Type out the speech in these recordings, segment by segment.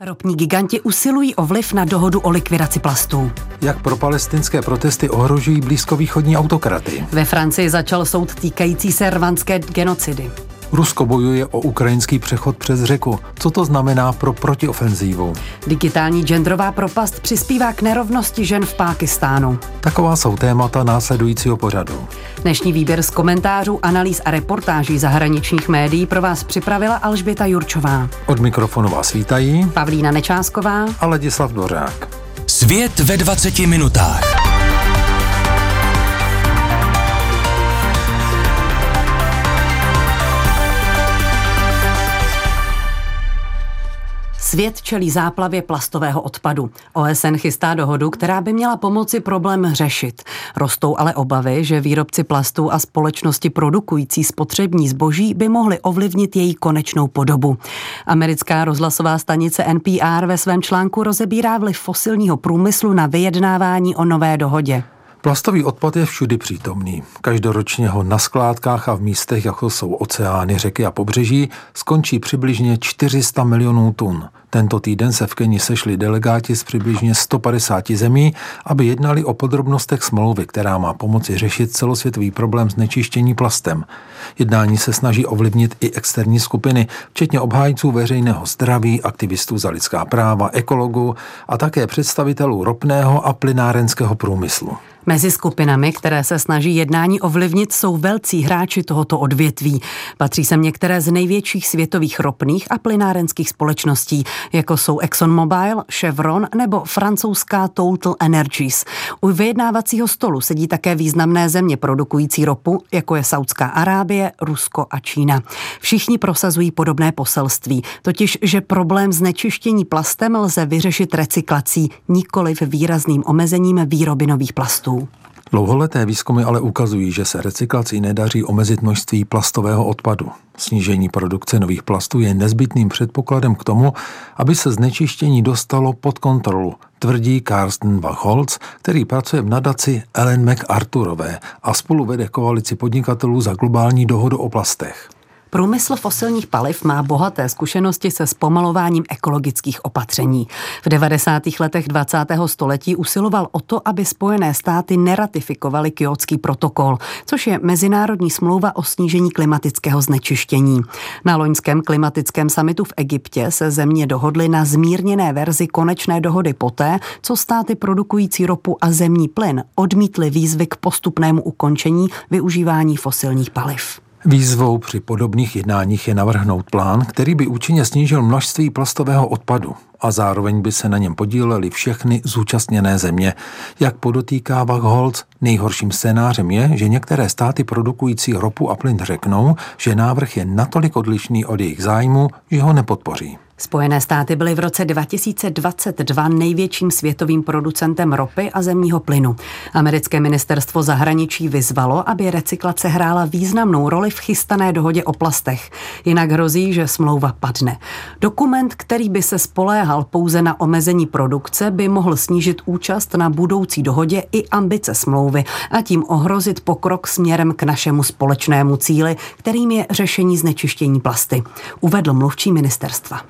Ropní giganti usilují o vliv na dohodu o likvidaci plastů. Jak pro palestinské protesty ohrožují blízkovýchodní autokraty. Ve Francii začal soud týkající se rvanské genocidy. Rusko bojuje o ukrajinský přechod přes řeku. Co to znamená pro protiofenzívu? Digitální genderová propast přispívá k nerovnosti žen v Pákistánu. Taková jsou témata následujícího pořadu. Dnešní výběr z komentářů, analýz a reportáží zahraničních médií pro vás připravila Alžběta Jurčová. Od mikrofonu vás vítají Pavlína Nečásková a Ladislav Dvořák. Svět ve 20 minutách. Svět čelí záplavě plastového odpadu. OSN chystá dohodu, která by měla pomoci problém řešit. Rostou ale obavy, že výrobci plastů a společnosti produkující spotřební zboží by mohly ovlivnit její konečnou podobu. Americká rozhlasová stanice NPR ve svém článku rozebírá vliv fosilního průmyslu na vyjednávání o nové dohodě. Plastový odpad je všudy přítomný. Každoročně ho na skládkách a v místech, jako jsou oceány, řeky a pobřeží, skončí přibližně 400 milionů tun. Tento týden se v Keni sešli delegáti z přibližně 150 zemí, aby jednali o podrobnostech smlouvy, která má pomoci řešit celosvětový problém znečištění plastem. Jednání se snaží ovlivnit i externí skupiny, včetně obhájců veřejného zdraví, aktivistů za lidská práva, ekologů a také představitelů ropného a plynárenského průmyslu. Mezi skupinami, které se snaží jednání ovlivnit, jsou velcí hráči tohoto odvětví. Patří sem některé z největších světových ropných a plynárenských společností, jako jsou ExxonMobil, Chevron nebo francouzská Total Energies. U vyjednávacího stolu sedí také významné země produkující ropu, jako je Saudská Arábie, Rusko a Čína. Všichni prosazují podobné poselství, totiž, že problém znečištění plastem lze vyřešit recyklací, nikoli výrazným omezením výroby nových plastů. Dlouholeté výzkumy ale ukazují, že se recyklací nedaří omezit množství plastového odpadu. Snížení produkce nových plastů je nezbytným předpokladem k tomu, aby se znečištění dostalo pod kontrolu, tvrdí Karsten Wachholz, který pracuje v nadaci Ellen MacArthurové a spolu vede koalici podnikatelů za globální dohodu o plastech. Průmysl fosilních paliv má bohaté zkušenosti se zpomalováním ekologických opatření. V 90. letech 20. století usiloval o to, aby Spojené státy neratifikovaly Kyotský protokol, což je mezinárodní smlouva o snížení klimatického znečištění. Na loňském klimatickém samitu v Egyptě se země dohodly na zmírněné verzi konečné dohody poté, co státy produkující ropu a zemní plyn odmítly výzvy k postupnému ukončení využívání fosilních paliv. Výzvou při podobných jednáních je navrhnout plán, který by účinně snížil množství plastového odpadu a zároveň by se na něm podílely všechny zúčastněné země. Jak podotýká Wachholz, nejhorším scénářem je, že některé státy produkující ropu a plyn řeknou, že návrh je natolik odlišný od jejich zájmu, že ho nepodpoří. Spojené státy byly v roce 2022 největším světovým producentem ropy a zemního plynu. Americké ministerstvo zahraničí vyzvalo, aby recyklace hrála významnou roli v chystané dohodě o plastech. Jinak hrozí, že smlouva padne. Dokument, který by se spoléhal pouze na omezení produkce, by mohl snížit účast na budoucí dohodě i ambice smlouvy a tím ohrozit pokrok směrem k našemu společnému cíli, kterým je řešení znečištění plasty, uvedl mluvčí ministerstva.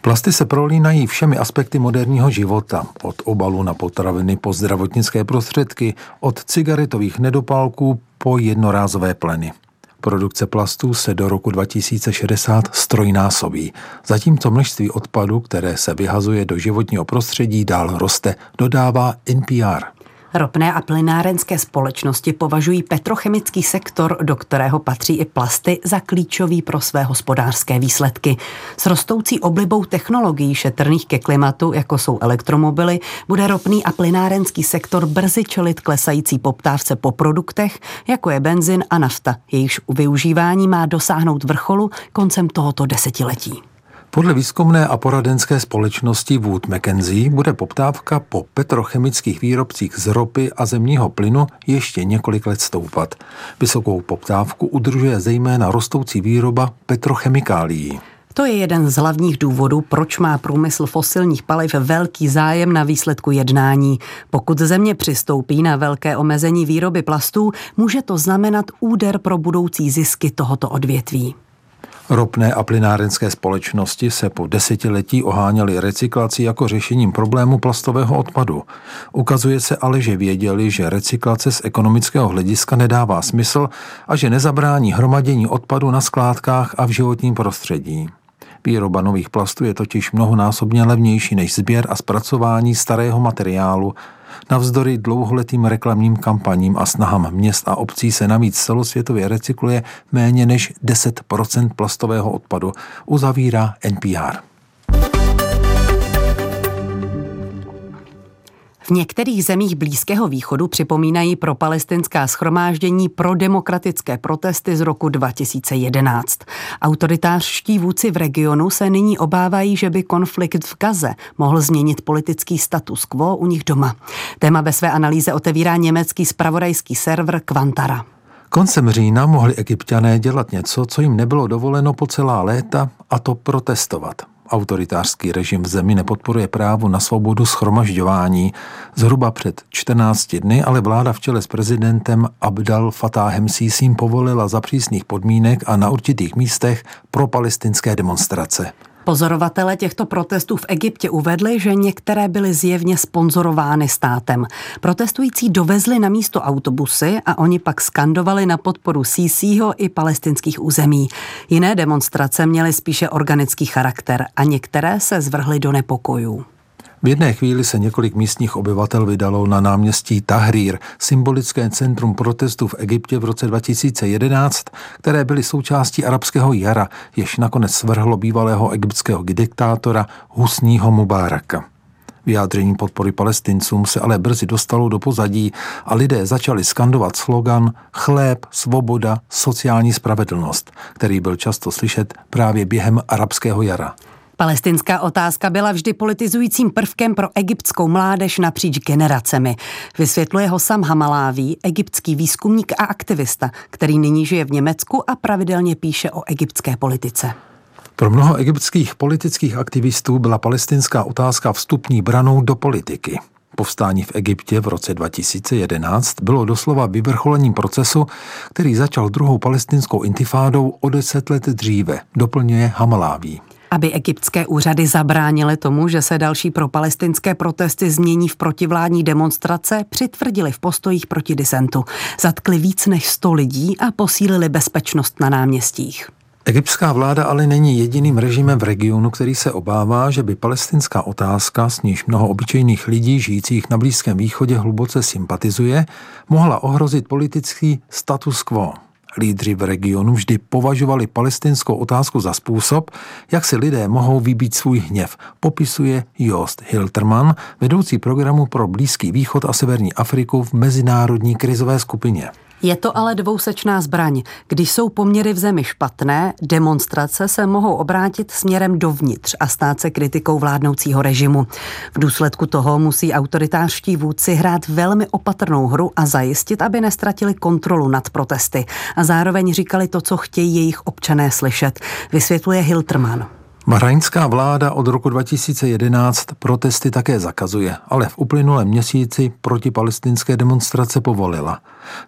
Plasty se prolínají všemi aspekty moderního života, od obalu na potraviny po zdravotnické prostředky, od cigaretových nedopálků po jednorázové pleny. Produkce plastů se do roku 2060 strojnásobí, zatímco množství odpadu, které se vyhazuje do životního prostředí, dál roste, dodává NPR. Ropné a plynárenské společnosti považují petrochemický sektor, do kterého patří i plasty, za klíčový pro své hospodářské výsledky. S rostoucí oblibou technologií šetrných ke klimatu, jako jsou elektromobily, bude ropný a plynárenský sektor brzy čelit klesající poptávce po produktech, jako je benzin a nafta. Jejichž využívání má dosáhnout vrcholu koncem tohoto desetiletí. Podle výzkumné a poradenské společnosti Wood Mackenzie bude poptávka po petrochemických výrobcích z ropy a zemního plynu ještě několik let stoupat. Vysokou poptávku udržuje zejména rostoucí výroba petrochemikálií. To je jeden z hlavních důvodů, proč má průmysl fosilních paliv velký zájem na výsledku jednání. Pokud země přistoupí na velké omezení výroby plastů, může to znamenat úder pro budoucí zisky tohoto odvětví. Ropné a plynárenské společnosti se po desetiletí oháněly recyklací jako řešením problému plastového odpadu. Ukazuje se ale, že věděli, že recyklace z ekonomického hlediska nedává smysl a že nezabrání hromadění odpadu na skládkách a v životním prostředí. Výroba nových plastů je totiž mnohonásobně levnější než sběr a zpracování starého materiálu. Navzdory dlouholetým reklamním kampaním a snahám měst a obcí se navíc celosvětově recykluje méně než 10% plastového odpadu, uzavírá NPR. V některých zemích Blízkého východu připomínají pro palestinská schromáždění pro demokratické protesty z roku 2011. Autoritářští vůdci v regionu se nyní obávají, že by konflikt v Gaze mohl změnit politický status quo u nich doma. Téma ve své analýze otevírá německý spravodajský server Quantara. Koncem října mohli egyptiané dělat něco, co jim nebylo dovoleno po celá léta, a to protestovat. Autoritářský režim v zemi nepodporuje právo na svobodu schromažďování. Zhruba před 14 dny ale vláda v čele s prezidentem Abdal Fatáhem Sísím povolila za přísných podmínek a na určitých místech pro palestinské demonstrace. Pozorovatele těchto protestů v Egyptě uvedli, že některé byly zjevně sponzorovány státem. Protestující dovezli na místo autobusy a oni pak skandovali na podporu Sísího i palestinských území. Jiné demonstrace měly spíše organický charakter a některé se zvrhly do nepokojů. V jedné chvíli se několik místních obyvatel vydalo na náměstí Tahrir, symbolické centrum protestu v Egyptě v roce 2011, které byly součástí arabského jara, jež nakonec svrhlo bývalého egyptského diktátora Husního Mubáraka. Vyjádření podpory palestincům se ale brzy dostalo do pozadí a lidé začali skandovat slogan chléb, svoboda, sociální spravedlnost, který byl často slyšet právě během arabského jara. Palestinská otázka byla vždy politizujícím prvkem pro egyptskou mládež napříč generacemi. Vysvětluje ho Sam Hamaláví, egyptský výzkumník a aktivista, který nyní žije v Německu a pravidelně píše o egyptské politice. Pro mnoho egyptských politických aktivistů byla palestinská otázka vstupní branou do politiky. Povstání v Egyptě v roce 2011 bylo doslova vyvrcholením procesu, který začal druhou palestinskou intifádou o deset let dříve, doplňuje Hamaláví aby egyptské úřady zabránily tomu, že se další pro palestinské protesty změní v protivládní demonstrace, přitvrdili v postojích proti disentu. Zatkli víc než 100 lidí a posílili bezpečnost na náměstích. Egyptská vláda ale není jediným režimem v regionu, který se obává, že by palestinská otázka, s níž mnoho obyčejných lidí žijících na Blízkém východě hluboce sympatizuje, mohla ohrozit politický status quo. Lídři v regionu vždy považovali palestinskou otázku za způsob, jak si lidé mohou vybít svůj hněv, popisuje Jost Hilterman, vedoucí programu pro Blízký východ a Severní Afriku v mezinárodní krizové skupině. Je to ale dvousečná zbraň. Když jsou poměry v zemi špatné, demonstrace se mohou obrátit směrem dovnitř a stát se kritikou vládnoucího režimu. V důsledku toho musí autoritářští vůdci hrát velmi opatrnou hru a zajistit, aby nestratili kontrolu nad protesty a zároveň říkali to, co chtějí jejich občané slyšet, vysvětluje Hilterman. Bahrajnská vláda od roku 2011 protesty také zakazuje, ale v uplynulém měsíci protipalestinské demonstrace povolila.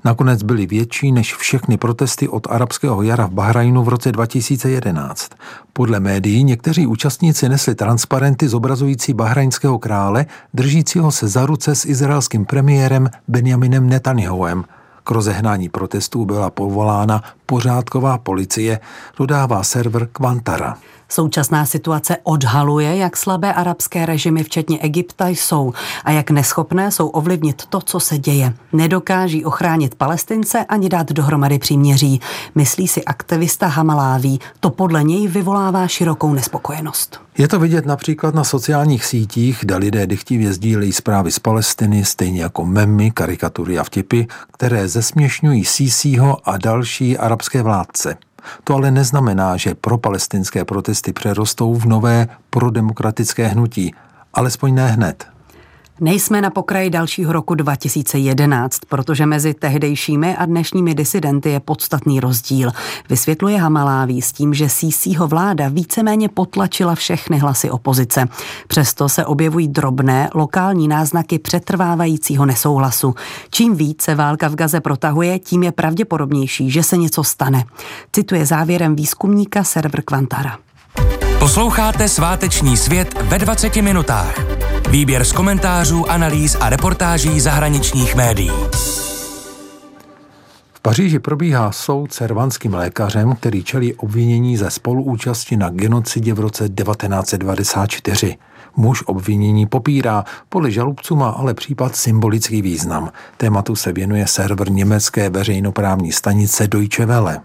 Nakonec byly větší než všechny protesty od arabského jara v Bahrajnu v roce 2011. Podle médií někteří účastníci nesli transparenty zobrazující bahrajnského krále, držícího se za ruce s izraelským premiérem Benjaminem Netanyahuem. K rozehnání protestů byla povolána pořádková policie, dodává server Quantara. Současná situace odhaluje, jak slabé arabské režimy, včetně Egypta, jsou a jak neschopné jsou ovlivnit to, co se děje. Nedokáží ochránit Palestince ani dát dohromady příměří. Myslí si aktivista Hamaláví. To podle něj vyvolává širokou nespokojenost. Je to vidět například na sociálních sítích, kde lidé dychtivě sdílejí zprávy z Palestiny, stejně jako memy, karikatury a vtipy, které zesměšňují Sísího a další arabské vládce. To ale neznamená, že pro palestinské protesty přerostou v nové prodemokratické hnutí, alespoň ne hned. Nejsme na pokraji dalšího roku 2011, protože mezi tehdejšími a dnešními disidenty je podstatný rozdíl. Vysvětluje Hamaláví s tím, že Sisiho vláda víceméně potlačila všechny hlasy opozice. Přesto se objevují drobné lokální náznaky přetrvávajícího nesouhlasu. Čím více válka v Gaze protahuje, tím je pravděpodobnější, že se něco stane. Cituje závěrem výzkumníka server Quantara. Posloucháte sváteční svět ve 20 minutách. Výběr z komentářů, analýz a reportáží zahraničních médií. V Paříži probíhá soud s rvanským lékařem, který čelí obvinění ze spoluúčasti na genocidě v roce 1994. Muž obvinění popírá, podle žalubců má ale případ symbolický význam. Tématu se věnuje server německé veřejnoprávní stanice Deutsche Welle.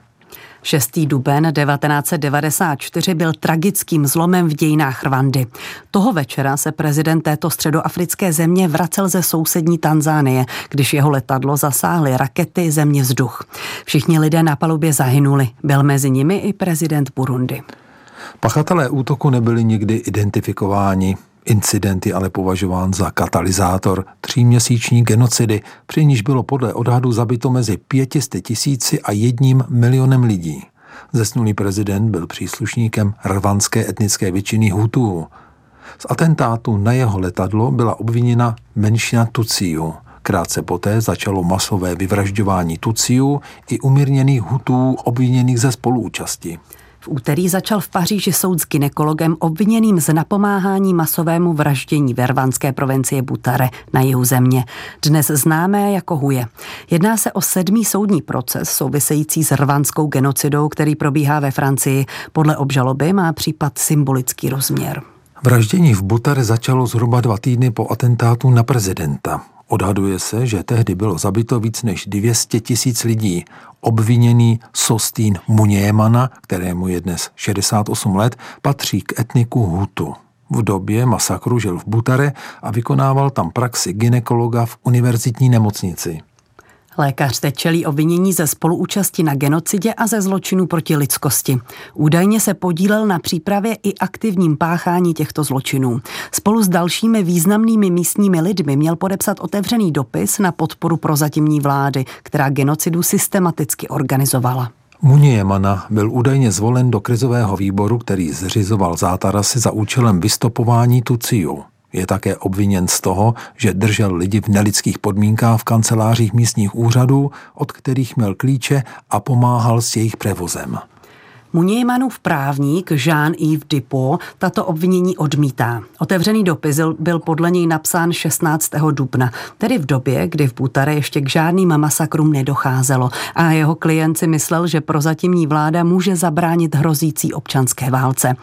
6. duben 1994 byl tragickým zlomem v dějinách Rwandy. Toho večera se prezident této středoafrické země vracel ze sousední Tanzánie, když jeho letadlo zasáhly rakety země vzduch. Všichni lidé na palubě zahynuli. Byl mezi nimi i prezident Burundi. Pachatelé útoku nebyli nikdy identifikováni. Incident je ale považován za katalyzátor tříměsíční genocidy, při níž bylo podle odhadu zabito mezi 500 tisíci a jedním milionem lidí. Zesnulý prezident byl příslušníkem rvanské etnické většiny Hutů. Z atentátu na jeho letadlo byla obviněna menšina Tuciů. Krátce poté začalo masové vyvražďování Tuciů i umírněných Hutů obviněných ze spoluúčasti. V úterý začal v Paříži soud s ginekologem obviněným z napomáhání masovému vraždění rvanské provincie Butare na jihu země, dnes známé jako Huje. Jedná se o sedmý soudní proces související s rvanskou genocidou, který probíhá ve Francii. Podle obžaloby má případ symbolický rozměr. Vraždění v Butare začalo zhruba dva týdny po atentátu na prezidenta. Odhaduje se, že tehdy bylo zabito víc než 200 tisíc lidí. Obviněný Sostín Munějemana, kterému je dnes 68 let, patří k etniku Hutu. V době masakru žil v Butare a vykonával tam praxi ginekologa v univerzitní nemocnici. Lékař teď čelí obvinění ze spoluúčasti na genocidě a ze zločinu proti lidskosti. Údajně se podílel na přípravě i aktivním páchání těchto zločinů. Spolu s dalšími významnými místními lidmi měl podepsat otevřený dopis na podporu prozatímní vlády, která genocidu systematicky organizovala. Muniemana byl údajně zvolen do krizového výboru, který zřizoval zátarasy za účelem vystopování Tuciu. Je také obviněn z toho, že držel lidi v nelidských podmínkách v kancelářích místních úřadů, od kterých měl klíče a pomáhal s jejich převozem. Munějmanův právník Jean-Yves Dupont tato obvinění odmítá. Otevřený dopis byl podle něj napsán 16. dubna, tedy v době, kdy v Butare ještě k žádným masakrům nedocházelo a jeho klient si myslel, že prozatímní vláda může zabránit hrozící občanské válce.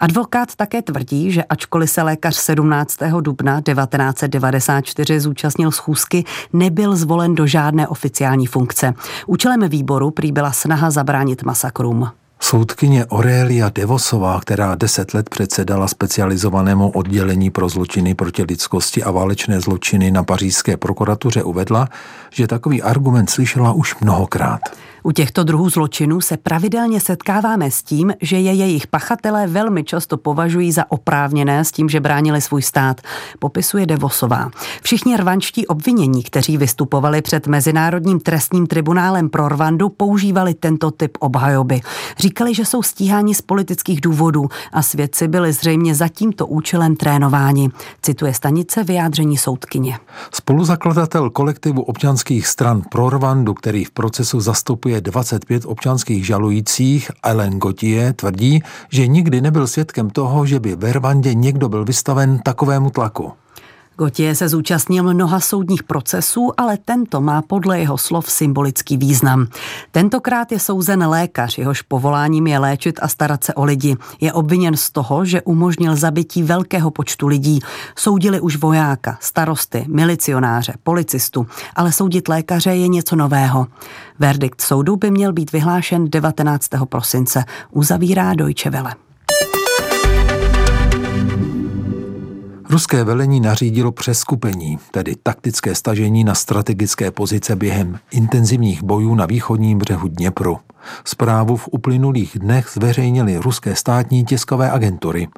Advokát také tvrdí, že ačkoliv se lékař 17. dubna 1994 zúčastnil schůzky, nebyl zvolen do žádné oficiální funkce. Účelem výboru prý byla snaha zabránit masakrům. Soudkyně Aurelia Devosová, která deset let předsedala specializovanému oddělení pro zločiny proti lidskosti a válečné zločiny na pařížské prokuratuře, uvedla, že takový argument slyšela už mnohokrát. U těchto druhů zločinů se pravidelně setkáváme s tím, že je jejich pachatelé velmi často považují za oprávněné s tím, že bránili svůj stát, popisuje Devosová. Všichni rvančtí obvinění, kteří vystupovali před Mezinárodním trestním tribunálem pro Rwandu, používali tento typ obhajoby. Říkali, že jsou stíháni z politických důvodů a svědci byli zřejmě za tímto účelem trénováni. Cituje stanice vyjádření soudkyně. Spoluzakladatel kolektivu občanských stran pro Rwandu, který v procesu zastupuje zastupuje 25 občanských žalujících, Ellen Gauthier tvrdí, že nikdy nebyl svědkem toho, že by ve Rwandě někdo byl vystaven takovému tlaku. Gotě se zúčastnil mnoha soudních procesů, ale tento má podle jeho slov symbolický význam. Tentokrát je souzen lékař, jehož povoláním je léčit a starat se o lidi. Je obviněn z toho, že umožnil zabití velkého počtu lidí. Soudili už vojáka, starosty, milicionáře, policistu, ale soudit lékaře je něco nového. Verdikt soudu by měl být vyhlášen 19. prosince, uzavírá Deutsche Welle. Ruské velení nařídilo přeskupení, tedy taktické stažení na strategické pozice během intenzivních bojů na východním břehu Dněpru. Zprávu v uplynulých dnech zveřejnili ruské státní tiskové agentury.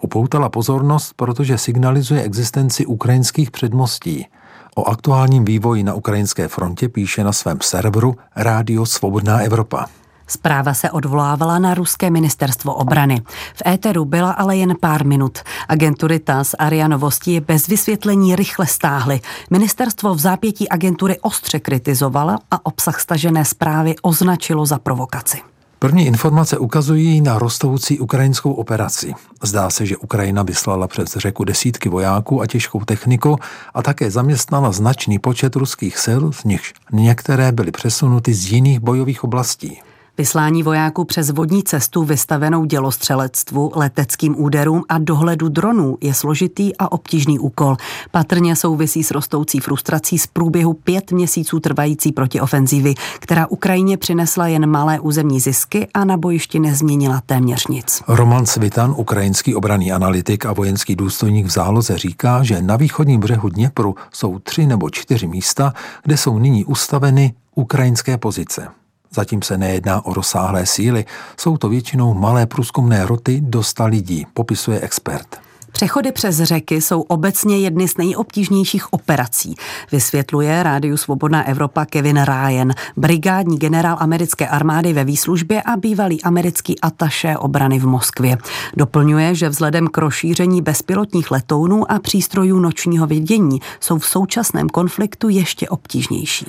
Upoutala pozornost, protože signalizuje existenci ukrajinských předmostí. O aktuálním vývoji na ukrajinské frontě píše na svém serveru Rádio Svobodná Evropa. Zpráva se odvolávala na ruské ministerstvo obrany. V éteru byla ale jen pár minut. Agentury TAS a RIA Novosti je bez vysvětlení rychle stáhly. Ministerstvo v zápětí agentury ostře kritizovala a obsah stažené zprávy označilo za provokaci. První informace ukazují na rostoucí ukrajinskou operaci. Zdá se, že Ukrajina vyslala přes řeku desítky vojáků a těžkou techniku a také zaměstnala značný počet ruských sil, z nichž některé byly přesunuty z jiných bojových oblastí. Vyslání vojáků přes vodní cestu vystavenou dělostřelectvu, leteckým úderům a dohledu dronů je složitý a obtížný úkol. Patrně souvisí s rostoucí frustrací z průběhu pět měsíců trvající protiofenzívy, která Ukrajině přinesla jen malé územní zisky a na bojišti nezměnila téměř nic. Roman Svitan, ukrajinský obraný analytik a vojenský důstojník v záloze, říká, že na východním břehu Dněpru jsou tři nebo čtyři místa, kde jsou nyní ustaveny ukrajinské pozice. Zatím se nejedná o rozsáhlé síly, jsou to většinou malé průzkumné roty do sta lidí, popisuje expert. Přechody přes řeky jsou obecně jedny z nejobtížnějších operací, vysvětluje Rádiu Svobodná Evropa Kevin Ryan, brigádní generál americké armády ve výslužbě a bývalý americký ataše obrany v Moskvě. Doplňuje, že vzhledem k rozšíření bezpilotních letounů a přístrojů nočního vidění jsou v současném konfliktu ještě obtížnější.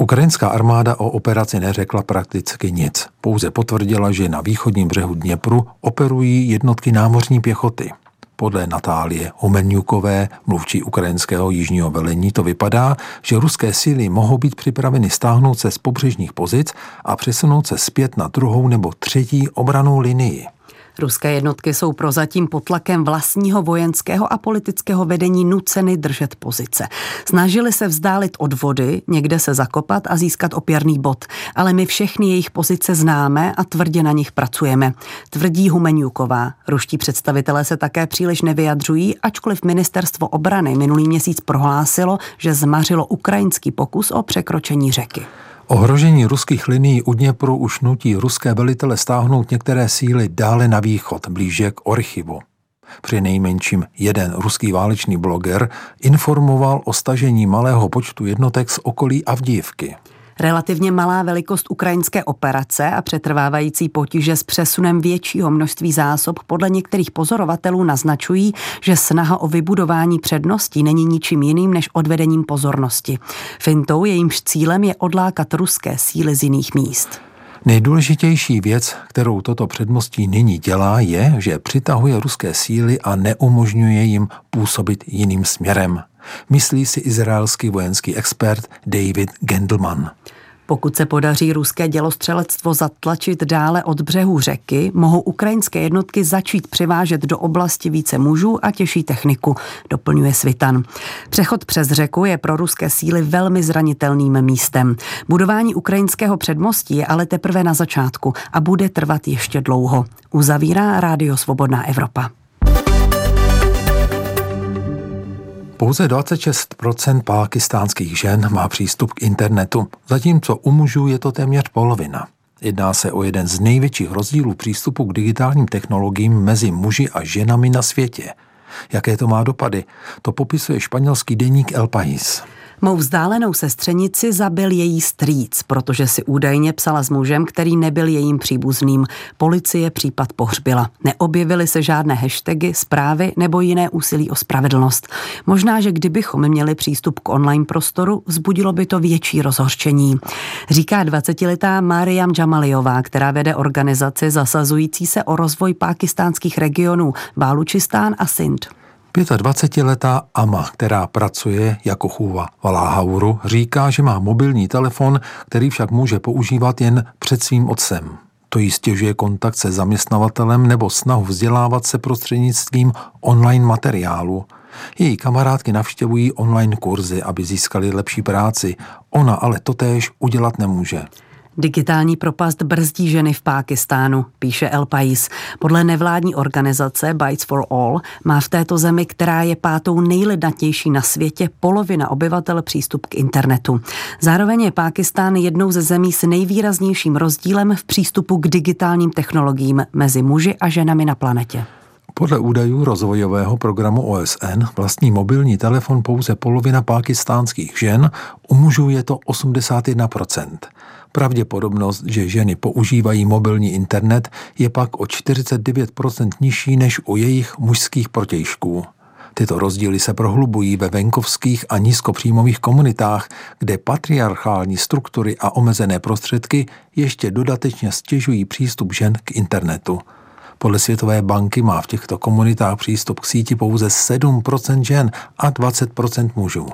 Ukrajinská armáda o operaci neřekla prakticky nic. Pouze potvrdila, že na východním břehu Dněpru operují jednotky námořní pěchoty. Podle Natálie Homenňukové, mluvčí ukrajinského jižního velení, to vypadá, že ruské síly mohou být připraveny stáhnout se z pobřežních pozic a přesunout se zpět na druhou nebo třetí obranou linii. Ruské jednotky jsou prozatím pod tlakem vlastního vojenského a politického vedení nuceny držet pozice. Snažili se vzdálit od vody, někde se zakopat a získat opěrný bod, ale my všechny jejich pozice známe a tvrdě na nich pracujeme, tvrdí Humenjuková. Ruští představitelé se také příliš nevyjadřují, ačkoliv ministerstvo obrany minulý měsíc prohlásilo, že zmařilo ukrajinský pokus o překročení řeky. Ohrožení ruských linií u Dněpru už nutí ruské velitele stáhnout některé síly dále na východ, blíže k Orchivu. Při nejmenším jeden ruský válečný bloger informoval o stažení malého počtu jednotek z okolí Avdívky. Relativně malá velikost ukrajinské operace a přetrvávající potíže s přesunem většího množství zásob podle některých pozorovatelů naznačují, že snaha o vybudování předností není ničím jiným než odvedením pozornosti. Fintou jejímž cílem je odlákat ruské síly z jiných míst. Nejdůležitější věc, kterou toto předmostí nyní dělá, je, že přitahuje ruské síly a neumožňuje jim působit jiným směrem. Myslí si izraelský vojenský expert David Gendelman. Pokud se podaří ruské dělostřelectvo zatlačit dále od břehu řeky, mohou ukrajinské jednotky začít přivážet do oblasti více mužů a těžší techniku, doplňuje Svitan. Přechod přes řeku je pro ruské síly velmi zranitelným místem. Budování ukrajinského předmostí je ale teprve na začátku a bude trvat ještě dlouho. Uzavírá Rádio Svobodná Evropa. Pouze 26% pákistánských žen má přístup k internetu, zatímco u mužů je to téměř polovina. Jedná se o jeden z největších rozdílů přístupu k digitálním technologiím mezi muži a ženami na světě. Jaké to má dopady? To popisuje španělský deník El País. Mou vzdálenou sestřenici zabil její strýc, protože si údajně psala s mužem, který nebyl jejím příbuzným. Policie případ pohřbila. Neobjevily se žádné hashtagy, zprávy nebo jiné úsilí o spravedlnost. Možná, že kdybychom měli přístup k online prostoru, vzbudilo by to větší rozhorčení. Říká 20-letá Mariam Jamaliová, která vede organizaci zasazující se o rozvoj pákistánských regionů Bálučistán a Sindh. 25-letá Ama, která pracuje jako chůva v Aláhauru, říká, že má mobilní telefon, který však může používat jen před svým otcem. To jí stěžuje kontakt se zaměstnavatelem nebo snahu vzdělávat se prostřednictvím online materiálu. Její kamarádky navštěvují online kurzy, aby získali lepší práci. Ona ale totéž udělat nemůže. Digitální propast brzdí ženy v Pákistánu, píše El Pais. Podle nevládní organizace Bytes for All má v této zemi, která je pátou nejlednatější na světě, polovina obyvatel přístup k internetu. Zároveň je Pákistán jednou ze zemí s nejvýraznějším rozdílem v přístupu k digitálním technologiím mezi muži a ženami na planetě. Podle údajů rozvojového programu OSN vlastní mobilní telefon pouze polovina pákistánských žen, u mužů je to 81%. Pravděpodobnost, že ženy používají mobilní internet, je pak o 49% nižší než u jejich mužských protějšků. Tyto rozdíly se prohlubují ve venkovských a nízkopříjmových komunitách, kde patriarchální struktury a omezené prostředky ještě dodatečně stěžují přístup žen k internetu. Podle Světové banky má v těchto komunitách přístup k síti pouze 7% žen a 20% mužů.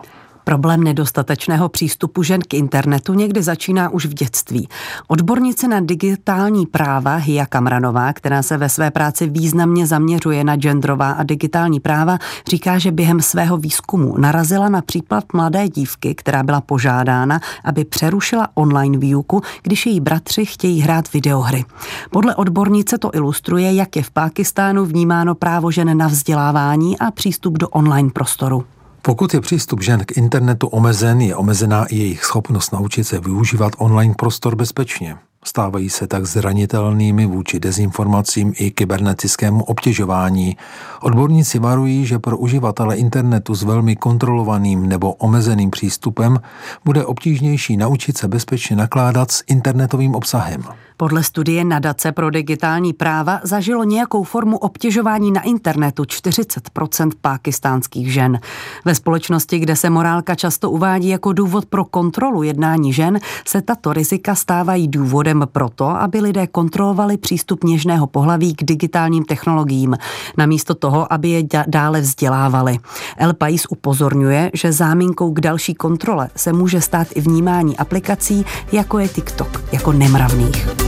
Problém nedostatečného přístupu žen k internetu někdy začíná už v dětství. Odbornice na digitální práva Hia Kamranová, která se ve své práci významně zaměřuje na genderová a digitální práva, říká, že během svého výzkumu narazila na případ mladé dívky, která byla požádána, aby přerušila online výuku, když její bratři chtějí hrát videohry. Podle odbornice to ilustruje, jak je v Pákistánu vnímáno právo žen na vzdělávání a přístup do online prostoru. Pokud je přístup žen k internetu omezen, je omezená i jejich schopnost naučit se využívat online prostor bezpečně. Stávají se tak zranitelnými vůči dezinformacím i kybernetickému obtěžování. Odborníci varují, že pro uživatele internetu s velmi kontrolovaným nebo omezeným přístupem bude obtížnější naučit se bezpečně nakládat s internetovým obsahem. Podle studie Nadace pro digitální práva zažilo nějakou formu obtěžování na internetu 40% pákistánských žen. Ve společnosti, kde se morálka často uvádí jako důvod pro kontrolu jednání žen, se tato rizika stávají důvodem proto, aby lidé kontrolovali přístup něžného pohlaví k digitálním technologiím, namísto toho, aby je dále vzdělávali. El Pais upozorňuje, že záminkou k další kontrole se může stát i vnímání aplikací, jako je TikTok, jako nemravných.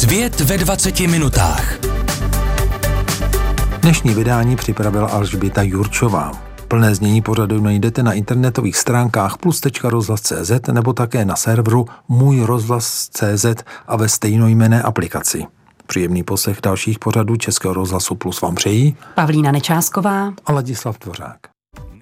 Svět ve 20 minutách. Dnešní vydání připravila Alžběta Jurčová. Plné znění pořadu najdete na internetových stránkách plus.rozhlas.cz nebo také na serveru Můj rozhlas.cz a ve stejnojmené aplikaci. Příjemný poslech dalších pořadů Českého rozhlasu Plus vám přejí Pavlína Nečásková a Ladislav Dvořák.